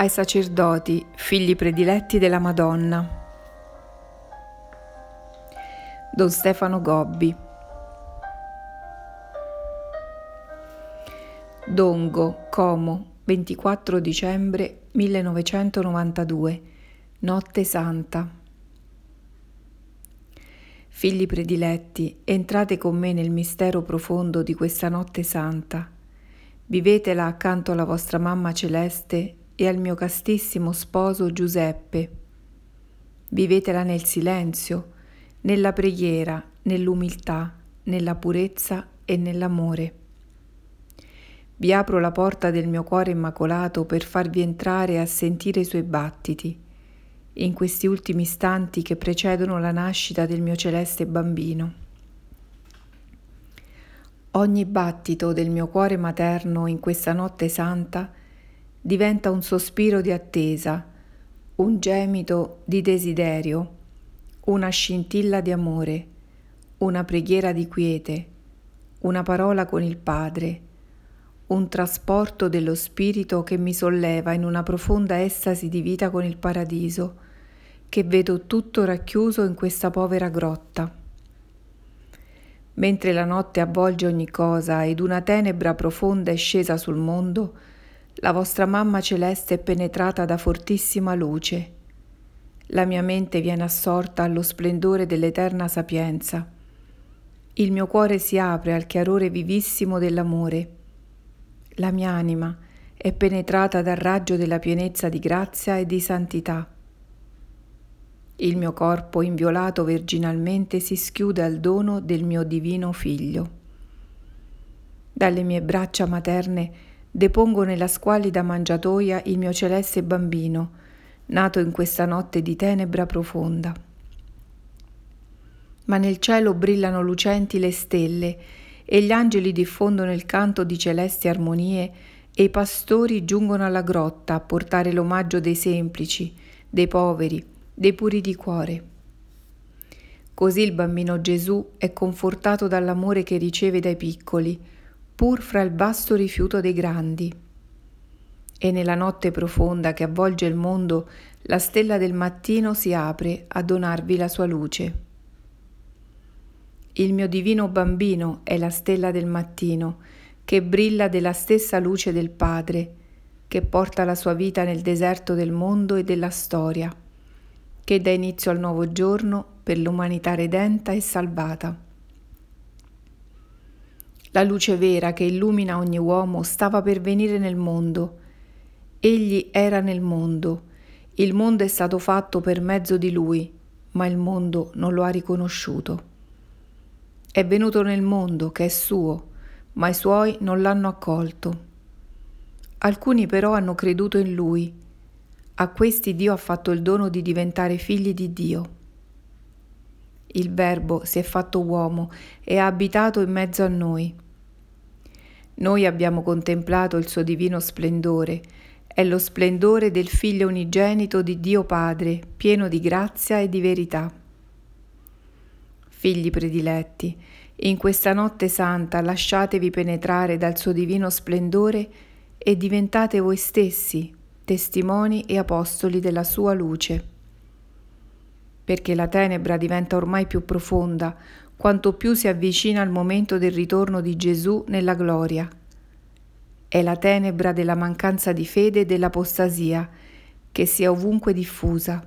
ai sacerdoti, figli prediletti della Madonna. Don Stefano Gobbi. Dongo, Como, 24 dicembre 1992, Notte Santa. Figli prediletti, entrate con me nel mistero profondo di questa notte santa. Vivetela accanto alla vostra mamma celeste e al mio castissimo sposo Giuseppe. Vivetela nel silenzio, nella preghiera, nell'umiltà, nella purezza e nell'amore. Vi apro la porta del mio cuore immacolato per farvi entrare a sentire i suoi battiti, in questi ultimi istanti che precedono la nascita del mio celeste bambino. Ogni battito del mio cuore materno in questa notte santa diventa un sospiro di attesa, un gemito di desiderio, una scintilla di amore, una preghiera di quiete, una parola con il Padre, un trasporto dello Spirito che mi solleva in una profonda estasi di vita con il Paradiso, che vedo tutto racchiuso in questa povera grotta. Mentre la notte avvolge ogni cosa ed una tenebra profonda è scesa sul mondo, la vostra mamma celeste è penetrata da fortissima luce. La mia mente viene assorta allo splendore dell'eterna sapienza. Il mio cuore si apre al chiarore vivissimo dell'amore. La mia anima è penetrata dal raggio della pienezza di grazia e di santità. Il mio corpo inviolato virginalmente si schiude al dono del mio divino figlio. Dalle mie braccia materne depongo nella squallida mangiatoia il mio celeste bambino, nato in questa notte di tenebra profonda. Ma nel cielo brillano lucenti le stelle e gli angeli diffondono il canto di celesti armonie e i pastori giungono alla grotta a portare l'omaggio dei semplici, dei poveri, dei puri di cuore. Così il bambino Gesù è confortato dall'amore che riceve dai piccoli, pur fra il vasto rifiuto dei grandi. E nella notte profonda che avvolge il mondo, la stella del mattino si apre a donarvi la sua luce. Il mio divino bambino è la stella del mattino, che brilla della stessa luce del Padre, che porta la sua vita nel deserto del mondo e della storia, che dà inizio al nuovo giorno per l'umanità redenta e salvata. La luce vera che illumina ogni uomo stava per venire nel mondo. Egli era nel mondo. Il mondo è stato fatto per mezzo di lui, ma il mondo non lo ha riconosciuto. È venuto nel mondo che è suo, ma i suoi non l'hanno accolto. Alcuni però hanno creduto in lui. A questi Dio ha fatto il dono di diventare figli di Dio. Il Verbo si è fatto uomo e ha abitato in mezzo a noi. Noi abbiamo contemplato il suo divino splendore, è lo splendore del Figlio unigenito di Dio Padre, pieno di grazia e di verità. Figli prediletti, in questa notte santa lasciatevi penetrare dal suo divino splendore e diventate voi stessi testimoni e apostoli della sua luce perché la tenebra diventa ormai più profonda quanto più si avvicina al momento del ritorno di Gesù nella gloria. È la tenebra della mancanza di fede e dell'apostasia che si è ovunque diffusa.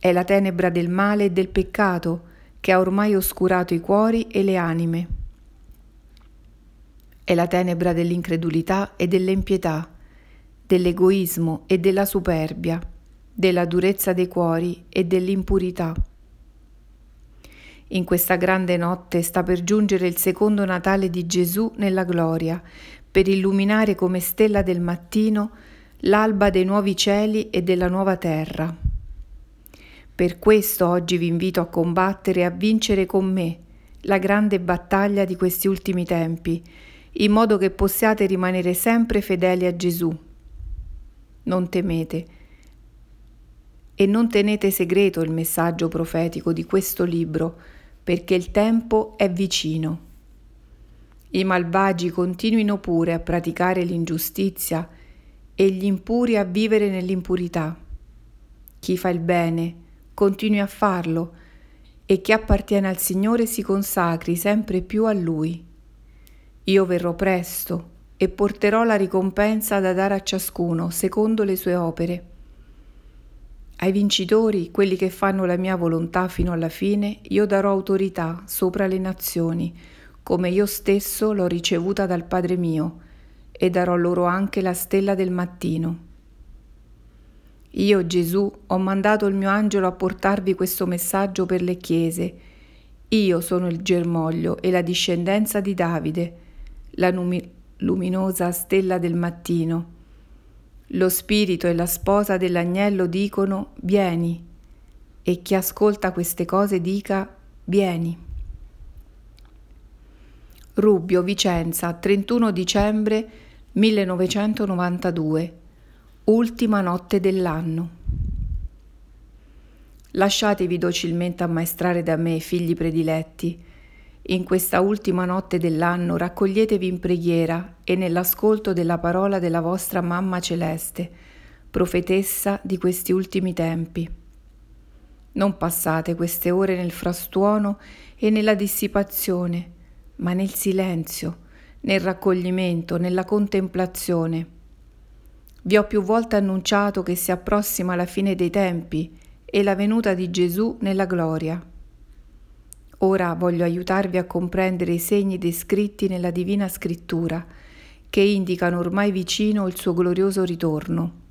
È la tenebra del male e del peccato che ha ormai oscurato i cuori e le anime. È la tenebra dell'incredulità e dell'impietà, dell'egoismo e della superbia della durezza dei cuori e dell'impurità. In questa grande notte sta per giungere il secondo Natale di Gesù nella gloria, per illuminare come stella del mattino l'alba dei nuovi cieli e della nuova terra. Per questo oggi vi invito a combattere e a vincere con me la grande battaglia di questi ultimi tempi, in modo che possiate rimanere sempre fedeli a Gesù. Non temete, e non tenete segreto il messaggio profetico di questo libro, perché il tempo è vicino. I malvagi continuino pure a praticare l'ingiustizia e gli impuri a vivere nell'impurità. Chi fa il bene continui a farlo e chi appartiene al Signore si consacri sempre più a Lui. Io verrò presto e porterò la ricompensa da dare a ciascuno secondo le sue opere. Ai vincitori, quelli che fanno la mia volontà fino alla fine, io darò autorità sopra le nazioni, come io stesso l'ho ricevuta dal Padre mio, e darò loro anche la stella del mattino. Io, Gesù, ho mandato il mio angelo a portarvi questo messaggio per le chiese. Io sono il germoglio e la discendenza di Davide, la numi- luminosa stella del mattino. Lo spirito e la sposa dell'agnello dicono vieni e chi ascolta queste cose dica vieni. Rubbio, Vicenza, 31 dicembre 1992. Ultima notte dell'anno. Lasciatevi docilmente ammaestrare da me, figli prediletti, in questa ultima notte dell'anno raccoglietevi in preghiera e nell'ascolto della parola della vostra Mamma Celeste, profetessa di questi ultimi tempi. Non passate queste ore nel frastuono e nella dissipazione, ma nel silenzio, nel raccoglimento, nella contemplazione. Vi ho più volte annunciato che si approssima la fine dei tempi e la venuta di Gesù nella gloria. Ora voglio aiutarvi a comprendere i segni descritti nella Divina Scrittura, che indicano ormai vicino il suo glorioso ritorno.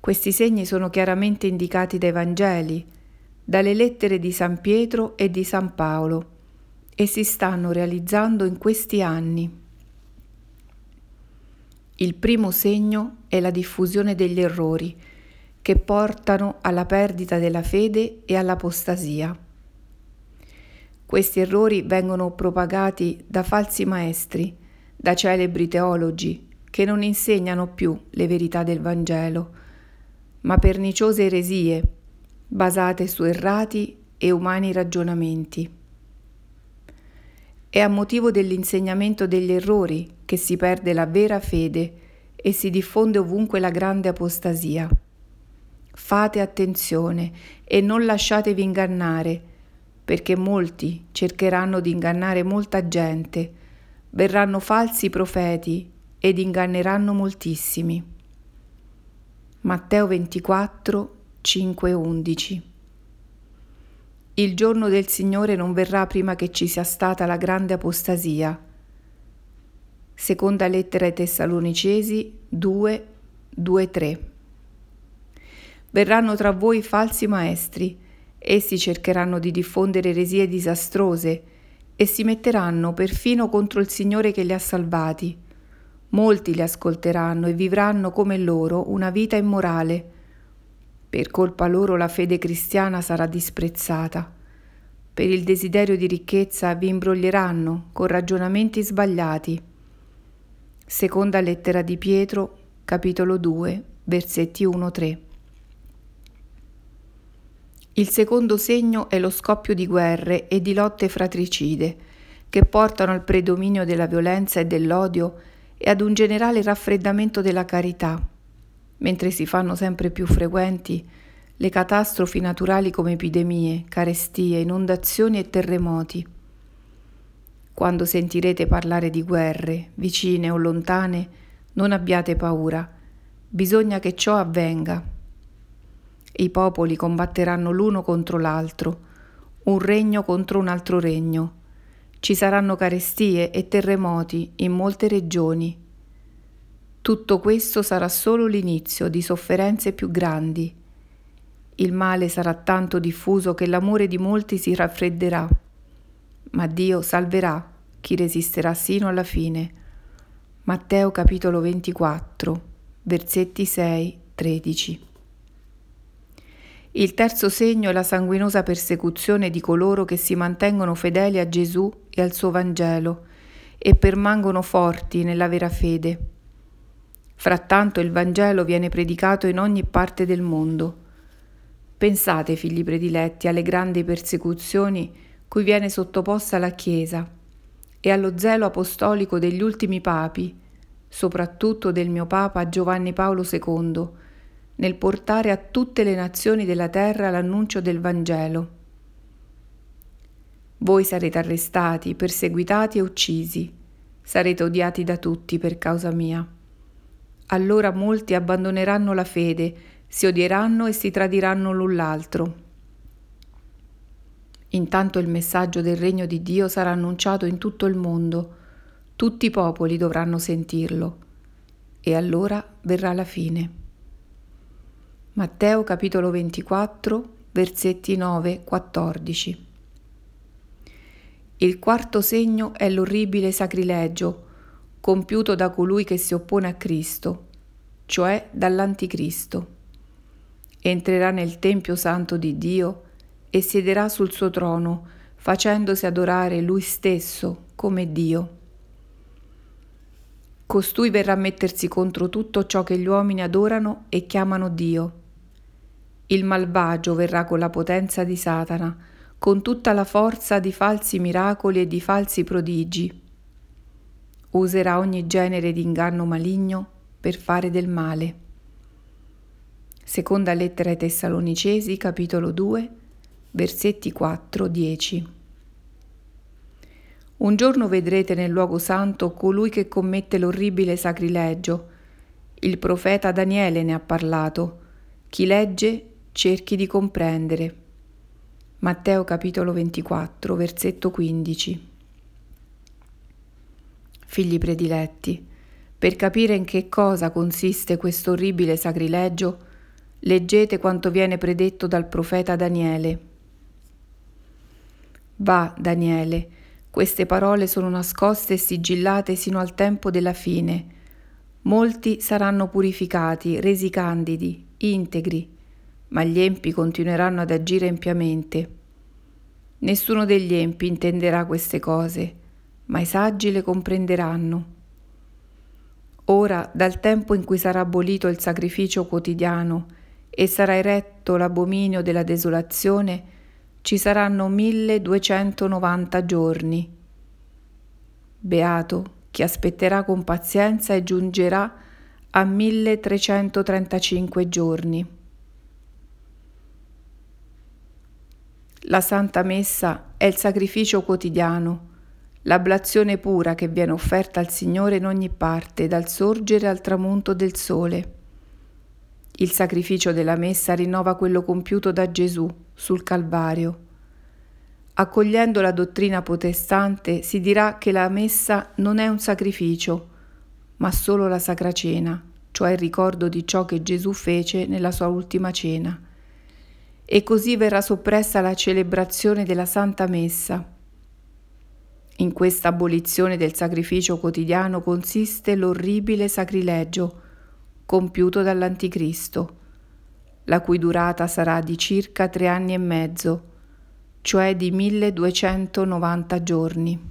Questi segni sono chiaramente indicati dai Vangeli, dalle lettere di San Pietro e di San Paolo e si stanno realizzando in questi anni. Il primo segno è la diffusione degli errori che portano alla perdita della fede e all'apostasia. Questi errori vengono propagati da falsi maestri, da celebri teologi, che non insegnano più le verità del Vangelo, ma perniciose eresie basate su errati e umani ragionamenti. È a motivo dell'insegnamento degli errori che si perde la vera fede e si diffonde ovunque la grande apostasia. Fate attenzione e non lasciatevi ingannare perché molti cercheranno di ingannare molta gente, verranno falsi profeti ed inganneranno moltissimi. Matteo 24, 5, 11 Il giorno del Signore non verrà prima che ci sia stata la grande apostasia. Seconda lettera ai Tessalonicesi 2, 2, 3 Verranno tra voi falsi maestri, Essi cercheranno di diffondere eresie disastrose e si metteranno perfino contro il Signore che li ha salvati. Molti li ascolteranno e vivranno come loro una vita immorale. Per colpa loro la fede cristiana sarà disprezzata. Per il desiderio di ricchezza vi imbroglieranno con ragionamenti sbagliati. Seconda lettera di Pietro, capitolo 2, versetti 1-3. Il secondo segno è lo scoppio di guerre e di lotte fratricide, che portano al predominio della violenza e dell'odio e ad un generale raffreddamento della carità, mentre si fanno sempre più frequenti le catastrofi naturali come epidemie, carestie, inondazioni e terremoti. Quando sentirete parlare di guerre, vicine o lontane, non abbiate paura, bisogna che ciò avvenga i popoli combatteranno l'uno contro l'altro, un regno contro un altro regno. Ci saranno carestie e terremoti in molte regioni. Tutto questo sarà solo l'inizio di sofferenze più grandi. Il male sarà tanto diffuso che l'amore di molti si raffredderà, ma Dio salverà chi resisterà sino alla fine. Matteo capitolo 24, versetti 6-13. Il terzo segno è la sanguinosa persecuzione di coloro che si mantengono fedeli a Gesù e al suo Vangelo e permangono forti nella vera fede. Frattanto il Vangelo viene predicato in ogni parte del mondo. Pensate, figli prediletti, alle grandi persecuzioni cui viene sottoposta la Chiesa e allo zelo apostolico degli ultimi papi, soprattutto del mio Papa Giovanni Paolo II, nel portare a tutte le nazioni della terra l'annuncio del Vangelo. Voi sarete arrestati, perseguitati e uccisi, sarete odiati da tutti per causa mia. Allora molti abbandoneranno la fede, si odieranno e si tradiranno l'un l'altro. Intanto il messaggio del regno di Dio sarà annunciato in tutto il mondo, tutti i popoli dovranno sentirlo e allora verrà la fine. Matteo capitolo 24, versetti 9-14. Il quarto segno è l'orribile sacrilegio compiuto da colui che si oppone a Cristo, cioè dall'anticristo. Entrerà nel Tempio Santo di Dio e siederà sul suo trono, facendosi adorare lui stesso come Dio. Costui verrà a mettersi contro tutto ciò che gli uomini adorano e chiamano Dio. Il malvagio verrà con la potenza di Satana, con tutta la forza di falsi miracoli e di falsi prodigi. Userà ogni genere di inganno maligno per fare del male. Seconda lettera ai Tessalonicesi, capitolo 2, versetti 4-10. Un giorno vedrete nel luogo santo colui che commette l'orribile sacrilegio. Il profeta Daniele ne ha parlato. Chi legge cerchi di comprendere. Matteo capitolo 24, versetto 15. Figli prediletti, per capire in che cosa consiste questo orribile sacrilegio, leggete quanto viene predetto dal profeta Daniele. Va, Daniele, queste parole sono nascoste e sigillate sino al tempo della fine. Molti saranno purificati, resi candidi, integri, ma gli empi continueranno ad agire empiamente. Nessuno degli empi intenderà queste cose, ma i saggi le comprenderanno. Ora, dal tempo in cui sarà abolito il sacrificio quotidiano e sarà eretto l'abominio della desolazione, ci saranno 1290 giorni. Beato chi aspetterà con pazienza e giungerà a 1335 giorni. La Santa Messa è il sacrificio quotidiano, l'ablazione pura che viene offerta al Signore in ogni parte, dal sorgere al tramonto del sole. Il sacrificio della messa rinnova quello compiuto da Gesù sul Calvario. Accogliendo la dottrina protestante si dirà che la messa non è un sacrificio, ma solo la Sacra Cena, cioè il ricordo di ciò che Gesù fece nella sua ultima cena. E così verrà soppressa la celebrazione della Santa Messa. In questa abolizione del sacrificio quotidiano consiste l'orribile sacrilegio compiuto dall'Anticristo, la cui durata sarà di circa tre anni e mezzo, cioè di 1290 giorni.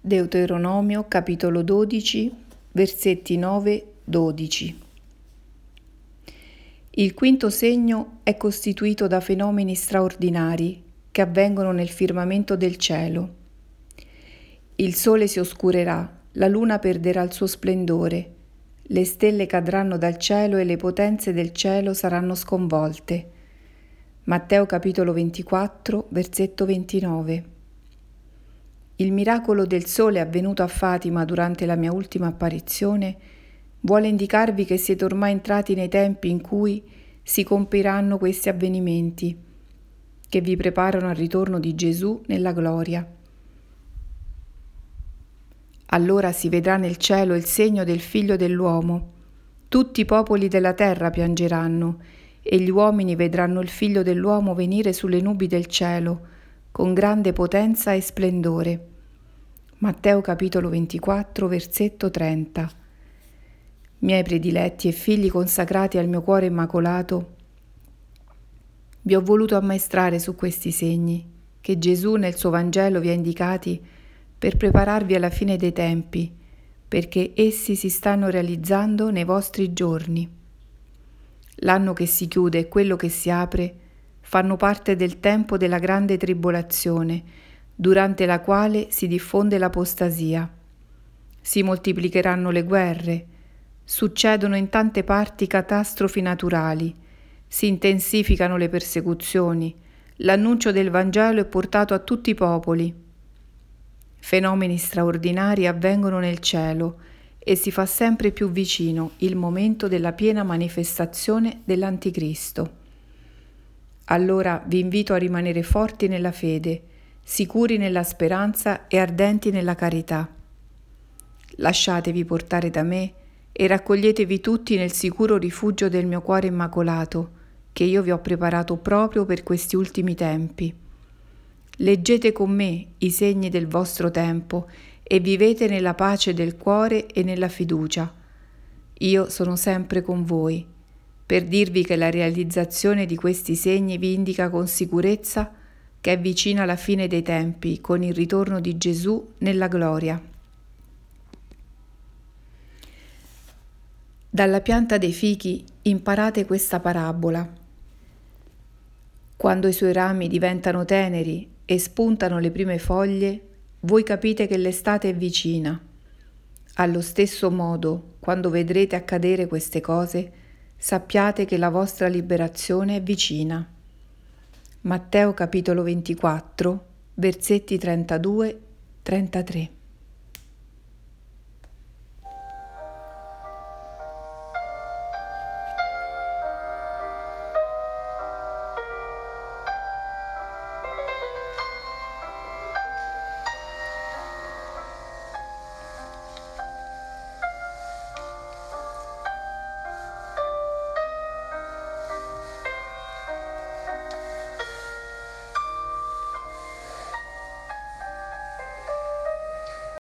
Deuteronomio capitolo 12 versetti 9-12 Il quinto segno è costituito da fenomeni straordinari che avvengono nel firmamento del cielo. Il sole si oscurerà la luna perderà il suo splendore, le stelle cadranno dal cielo e le potenze del cielo saranno sconvolte. Matteo capitolo 24, versetto 29. Il miracolo del sole avvenuto a Fatima durante la mia ultima apparizione vuole indicarvi che siete ormai entrati nei tempi in cui si compiranno questi avvenimenti, che vi preparano al ritorno di Gesù nella gloria. Allora si vedrà nel cielo il segno del figlio dell'uomo. Tutti i popoli della terra piangeranno e gli uomini vedranno il figlio dell'uomo venire sulle nubi del cielo con grande potenza e splendore. Matteo capitolo 24 versetto 30. Miei prediletti e figli consacrati al mio cuore immacolato, vi ho voluto ammaestrare su questi segni che Gesù nel suo Vangelo vi ha indicati per prepararvi alla fine dei tempi, perché essi si stanno realizzando nei vostri giorni. L'anno che si chiude e quello che si apre fanno parte del tempo della grande tribolazione, durante la quale si diffonde l'apostasia. Si moltiplicheranno le guerre, succedono in tante parti catastrofi naturali, si intensificano le persecuzioni, l'annuncio del Vangelo è portato a tutti i popoli. Fenomeni straordinari avvengono nel cielo e si fa sempre più vicino il momento della piena manifestazione dell'Anticristo. Allora vi invito a rimanere forti nella fede, sicuri nella speranza e ardenti nella carità. Lasciatevi portare da me e raccoglietevi tutti nel sicuro rifugio del mio cuore immacolato, che io vi ho preparato proprio per questi ultimi tempi. Leggete con me i segni del vostro tempo e vivete nella pace del cuore e nella fiducia. Io sono sempre con voi, per dirvi che la realizzazione di questi segni vi indica con sicurezza che è vicina la fine dei tempi con il ritorno di Gesù nella gloria. Dalla pianta dei fichi imparate questa parabola. Quando i suoi rami diventano teneri e spuntano le prime foglie, voi capite che l'estate è vicina. Allo stesso modo, quando vedrete accadere queste cose, sappiate che la vostra liberazione è vicina. Matteo capitolo 24, versetti 32-33